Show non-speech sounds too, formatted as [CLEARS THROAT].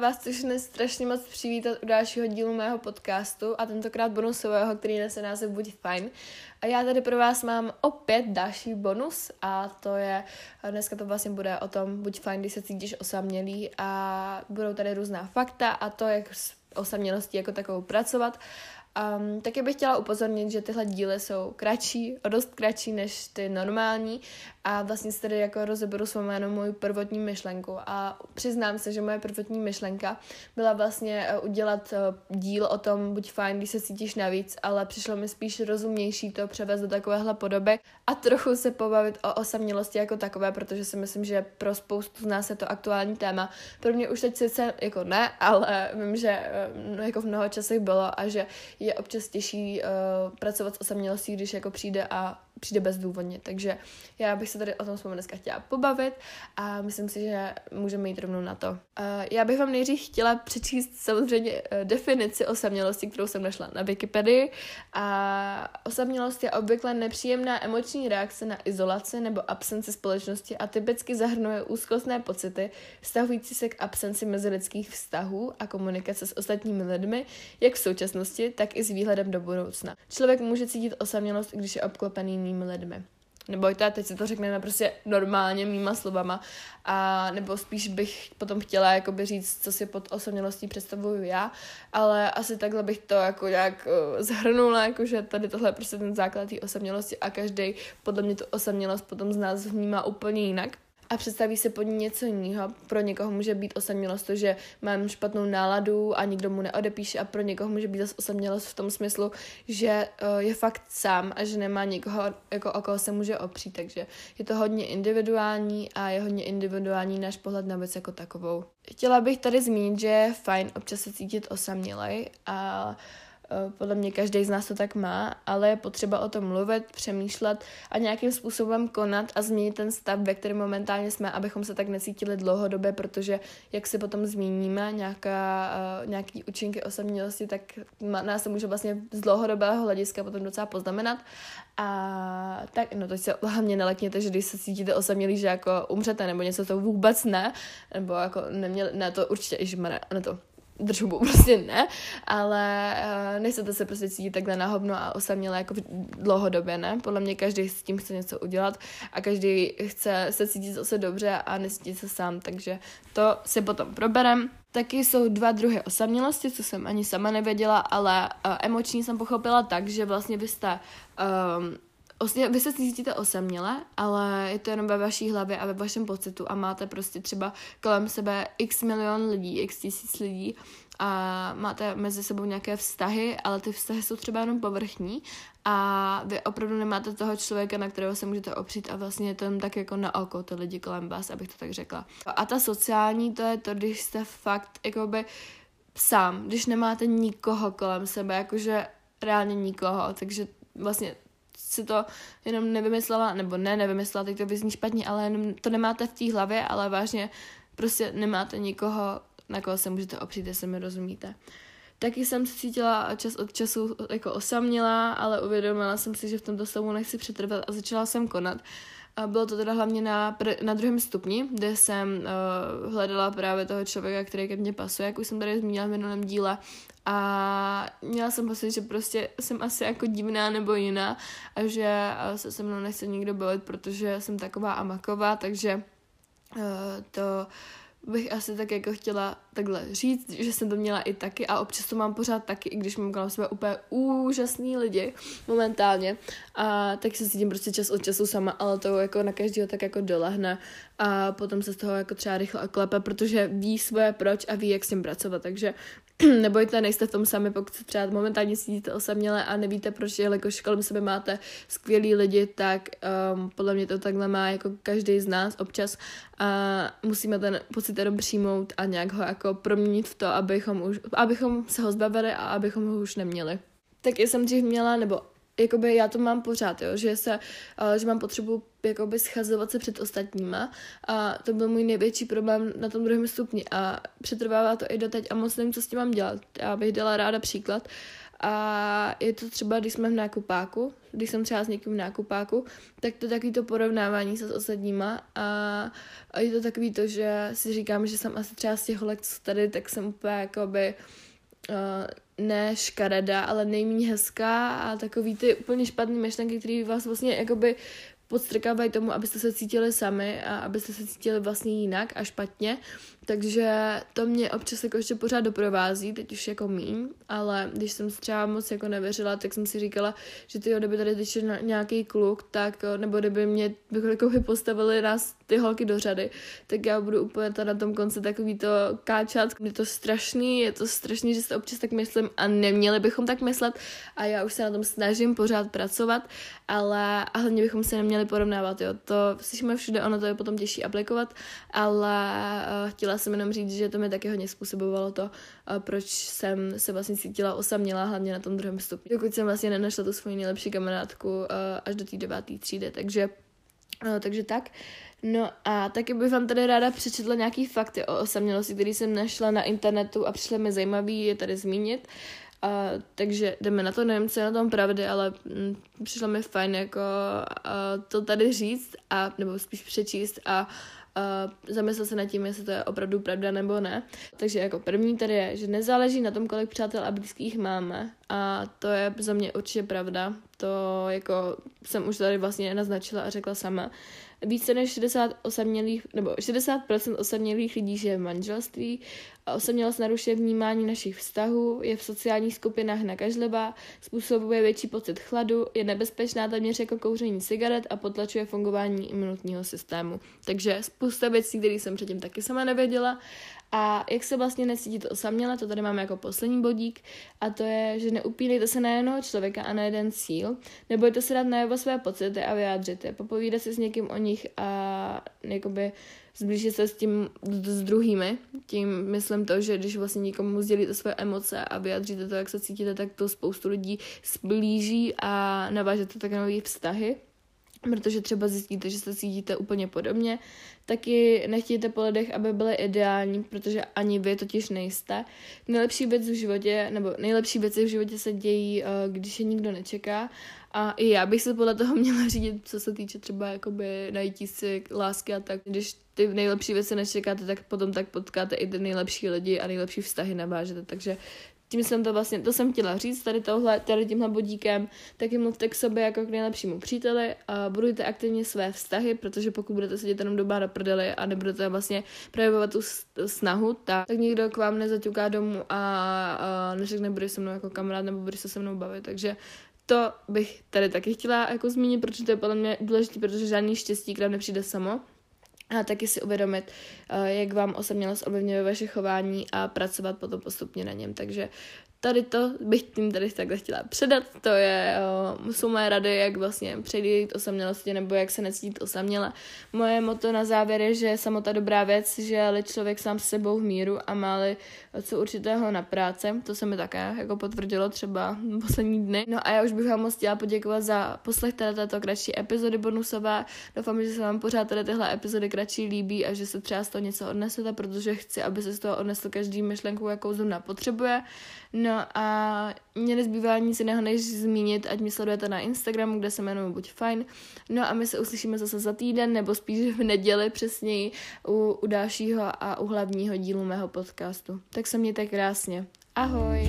vás všechny strašně moc přivítat u dalšího dílu mého podcastu a tentokrát bonusového, který nese název Buď fajn. A já tady pro vás mám opět další bonus a to je, dneska to vlastně bude o tom, buď fajn, když se cítíš osamělý a budou tady různá fakta a to, jak s osamělostí jako takovou pracovat Um, taky bych chtěla upozornit, že tyhle díly jsou kratší, o dost kratší než ty normální a vlastně si tady jako rozeberu svou jméno moji prvotní myšlenku a přiznám se, že moje prvotní myšlenka byla vlastně uh, udělat uh, díl o tom, buď fajn, když se cítíš navíc, ale přišlo mi spíš rozumnější to převést do takovéhle podoby a trochu se pobavit o osamělosti jako takové, protože si myslím, že pro spoustu z nás je to aktuální téma. Pro mě už teď sice jako ne, ale vím, že uh, jako v mnoho časech bylo a že je občas těžší uh, pracovat s osamělostí, když jako přijde a přijde bezdůvodně. Takže já bych se tady o tom s dneska chtěla pobavit a myslím si, že můžeme jít rovnou na to. Uh, já bych vám nejdřív chtěla přečíst samozřejmě uh, definici osamělosti, kterou jsem našla na Wikipedii. A osamělost je obvykle nepříjemná emoční reakce na izolaci nebo absenci společnosti a typicky zahrnuje úzkostné pocity vztahující se k absenci mezilidských vztahů a komunikace s ostatními lidmi, jak v současnosti, tak i s výhledem do budoucna. Člověk může cítit osamělost, když je obklopený jinými lidmi. Nebojte, teď si to řekneme prostě normálně mýma slovama, a nebo spíš bych potom chtěla jakoby říct, co si pod osamělostí představuju já, ale asi takhle bych to jako nějak zhrnula, jakože tady tohle je prostě ten základ té osamělosti a každý podle mě tu osamělost potom z nás vnímá úplně jinak a představí se pod ní něco jiného. Pro někoho může být osamělost to, že mám špatnou náladu a nikdo mu neodepíše a pro někoho může být zase osamělost v tom smyslu, že uh, je fakt sám a že nemá někoho, jako o koho se může opřít, takže je to hodně individuální a je hodně individuální náš pohled na věc jako takovou. Chtěla bych tady zmínit, že je fajn občas se cítit osamělej a uh, podle mě každý z nás to tak má, ale je potřeba o tom mluvit, přemýšlet a nějakým způsobem konat a změnit ten stav, ve kterém momentálně jsme, abychom se tak necítili dlouhodobě, protože jak si potom zmíníme nějaká, uh, nějaký účinky osamělosti, tak nás to může vlastně z dlouhodobého hlediska potom docela poznamenat. A tak, no to se hlavně nelekněte, že když se cítíte osamělý, že jako umřete nebo něco, to vůbec ne, nebo jako neměli, ne, to určitě, ježišmarja, ne to, držbu, [LAUGHS] prostě ne, ale uh, nechcete se prostě cítit takhle nahovno a osaměle jako dlouhodobě, ne? Podle mě každý s tím chce něco udělat a každý chce se cítit zase dobře a necítit se sám, takže to si potom proberem. Taky jsou dva druhy osamělosti, co jsem ani sama nevěděla, ale uh, emoční jsem pochopila tak, že vlastně vy jste um, Osně, vy se cítíte osaměle, ale je to jenom ve vaší hlavě a ve vašem pocitu a máte prostě třeba kolem sebe x milion lidí, x tisíc lidí a máte mezi sebou nějaké vztahy, ale ty vztahy jsou třeba jenom povrchní a vy opravdu nemáte toho člověka, na kterého se můžete opřít a vlastně je to jen tak jako na oko ty lidi kolem vás, abych to tak řekla. A ta sociální, to je to, když jste fakt jakoby sám, když nemáte nikoho kolem sebe, jakože reálně nikoho, takže vlastně si to jenom nevymyslela, nebo ne, nevymyslela, teď to vyzní špatně, ale jenom to nemáte v té hlavě, ale vážně prostě nemáte nikoho, na koho se můžete opřít, jestli mi rozumíte. Taky jsem se cítila čas od času jako osamělá, ale uvědomila jsem si, že v tomto stavu nechci přetrvat a začala jsem konat. Bylo to teda hlavně na, na druhém stupni, kde jsem uh, hledala právě toho člověka, který ke mně pasuje, jak už jsem tady zmínila v minulém díle. A měla jsem pocit, že prostě jsem asi jako divná nebo jiná a že se se mnou nechce nikdo bavit, protože jsem taková amaková, takže uh, to bych asi tak jako chtěla takhle říct, že jsem to měla i taky a občas to mám pořád taky, i když mám kolem sebe úplně úžasný lidi momentálně. A tak se cítím prostě čas od času sama, ale to jako na každého tak jako dolehne a potom se z toho jako třeba rychle klepe, protože ví svoje proč a ví, jak s tím pracovat, takže [CLEARS THROAT] nebojte, nejste v tom sami, pokud se třeba momentálně cítíte osaměle a nevíte proč, jelikož kolem sebe máte skvělý lidi, tak um, podle mě to takhle má jako každý z nás občas a musíme ten pocit jenom přijmout a nějak ho jako proměnit v to, abychom, už, abychom se ho zbavili a abychom ho už neměli. Tak jsem dřív měla, nebo jakoby já to mám pořád, jo, že se, že mám potřebu jakoby schazovat se před ostatníma a to byl můj největší problém na tom druhém stupni a přetrvává to i doteď a moc nevím, co s tím mám dělat. Já bych dala ráda příklad A je to třeba, když jsme v nákupáku, když jsem třeba s někým v nákupáku, tak to takový to porovnávání se s ostatníma a, a je to takový to, že si říkám, že jsem asi třeba z těch holek, co tady, tak jsem úplně jakoby uh, ne škareda, ale nejméně hezká a takový ty úplně špatný myšlenky, které vás vlastně jakoby podstrkávají tomu, abyste se cítili sami a abyste se cítili vlastně jinak a špatně. Takže to mě občas jako ještě pořád doprovází, teď už jako míň, ale když jsem třeba moc jako nevěřila, tak jsem si říkala, že ty kdyby tady teď nějaký kluk, tak, nebo kdyby mě jako by postavili nás ty holky do řady, tak já budu úplně tady na tom konci takový to káčat. Je to strašný, je to strašný, že si občas tak myslím a neměli bychom tak myslet a já už se na tom snažím pořád pracovat, ale a hlavně bychom se neměli porovnávat, jo. To slyšíme všude, ono to je potom těžší aplikovat, ale uh, chtěla jsem jenom říct, že to mi taky hodně způsobovalo to, proč jsem se vlastně cítila osamělá, hlavně na tom druhém stupni. Dokud jsem vlastně nenašla tu svoji nejlepší kamarádku až do té deváté třídy, takže, takže tak. No a taky bych vám tady ráda přečetla nějaký fakty o osamělosti, které jsem našla na internetu a přišly mi zajímavý je tady zmínit. Uh, takže jdeme na to, nevím, co je na tom pravdy, ale mm, přišlo mi fajn jako uh, to tady říct, a, nebo spíš přečíst a uh, zamyslet se nad tím, jestli to je opravdu pravda nebo ne. Takže jako první tady je, že nezáleží na tom, kolik přátel a blízkých máme a to je za mě určitě pravda. To jako jsem už tady vlastně naznačila a řekla sama. Více než 60 osamělých, nebo 60% osamělých lidí žije v manželství. A osamělost narušuje vnímání našich vztahů, je v sociálních skupinách nakažlivá, způsobuje větší pocit chladu, je nebezpečná téměř jako kouření cigaret a potlačuje fungování imunitního systému. Takže spousta věcí, které jsem předtím taky sama nevěděla a jak se vlastně necítit osaměle, to tady máme jako poslední bodík, a to je, že neupínejte se na jednoho člověka a na jeden cíl, nebojte se dát najevo své pocity a vyjádřit je, popovídat si s někým o nich a jakoby zblížit se s tím s druhými. Tím myslím to, že když vlastně někomu sdělíte své emoce a vyjádříte to, jak se cítíte, tak to spoustu lidí zblíží a navážete tak nové vztahy protože třeba zjistíte, že se cítíte úplně podobně, taky nechtějte po lidech, aby byly ideální, protože ani vy totiž nejste. Nejlepší věc v životě, nebo nejlepší věci v životě se dějí, eh, když je nikdo nečeká a i já bych se podle toho [LAUGHS] měla řídit, co se týče třeba jakoby najít si lásky a tak. Když ty nejlepší věci nečekáte, tak potom tak potkáte i ty nejlepší lidi a nejlepší vztahy navážete. Takže tím jsem to vlastně, to jsem chtěla říct tady tohle, tady tímhle bodíkem, taky mluvte k sobě jako k nejlepšímu příteli a budujte aktivně své vztahy, protože pokud budete sedět jenom doba na prdeli a nebudete vlastně projevovat tu snahu, tak, tak nikdo k vám nezaťuká domů a, a neřekne, budeš se mnou jako kamarád nebo budeš se se mnou bavit, takže to bych tady taky chtěla jako zmínit, protože to je podle mě důležité, protože žádný štěstí k nám nepřijde samo a taky si uvědomit, eh, jak vám osamělost ovlivňuje vaše chování a pracovat potom postupně na něm. Takže tady to bych tím tady takhle chtěla předat. To je, uh, jsou moje rady, jak vlastně přejít osamělosti nebo jak se necítit osaměle. Moje moto na závěr je, že je samota dobrá věc, že ale člověk sám s sebou v míru a má co určitého na práce. To se mi také jako potvrdilo třeba poslední dny. No a já už bych vám moc chtěla poděkovat za poslech tady této kratší epizody bonusové. Doufám, že se vám pořád tady tyhle epizody kratší líbí a že se třeba z toho něco odnesete, protože chci, aby se z toho odnesl každý myšlenku, jakou zrovna potřebuje. No a mě nezbývá nic jiného, než zmínit, ať mi sledujete na Instagramu, kde se jmenuji Buď fajn. No a my se uslyšíme zase za týden, nebo spíš v neděli přesněji u, u dalšího a u hlavního dílu mého podcastu. Tak se mějte krásně. Ahoj!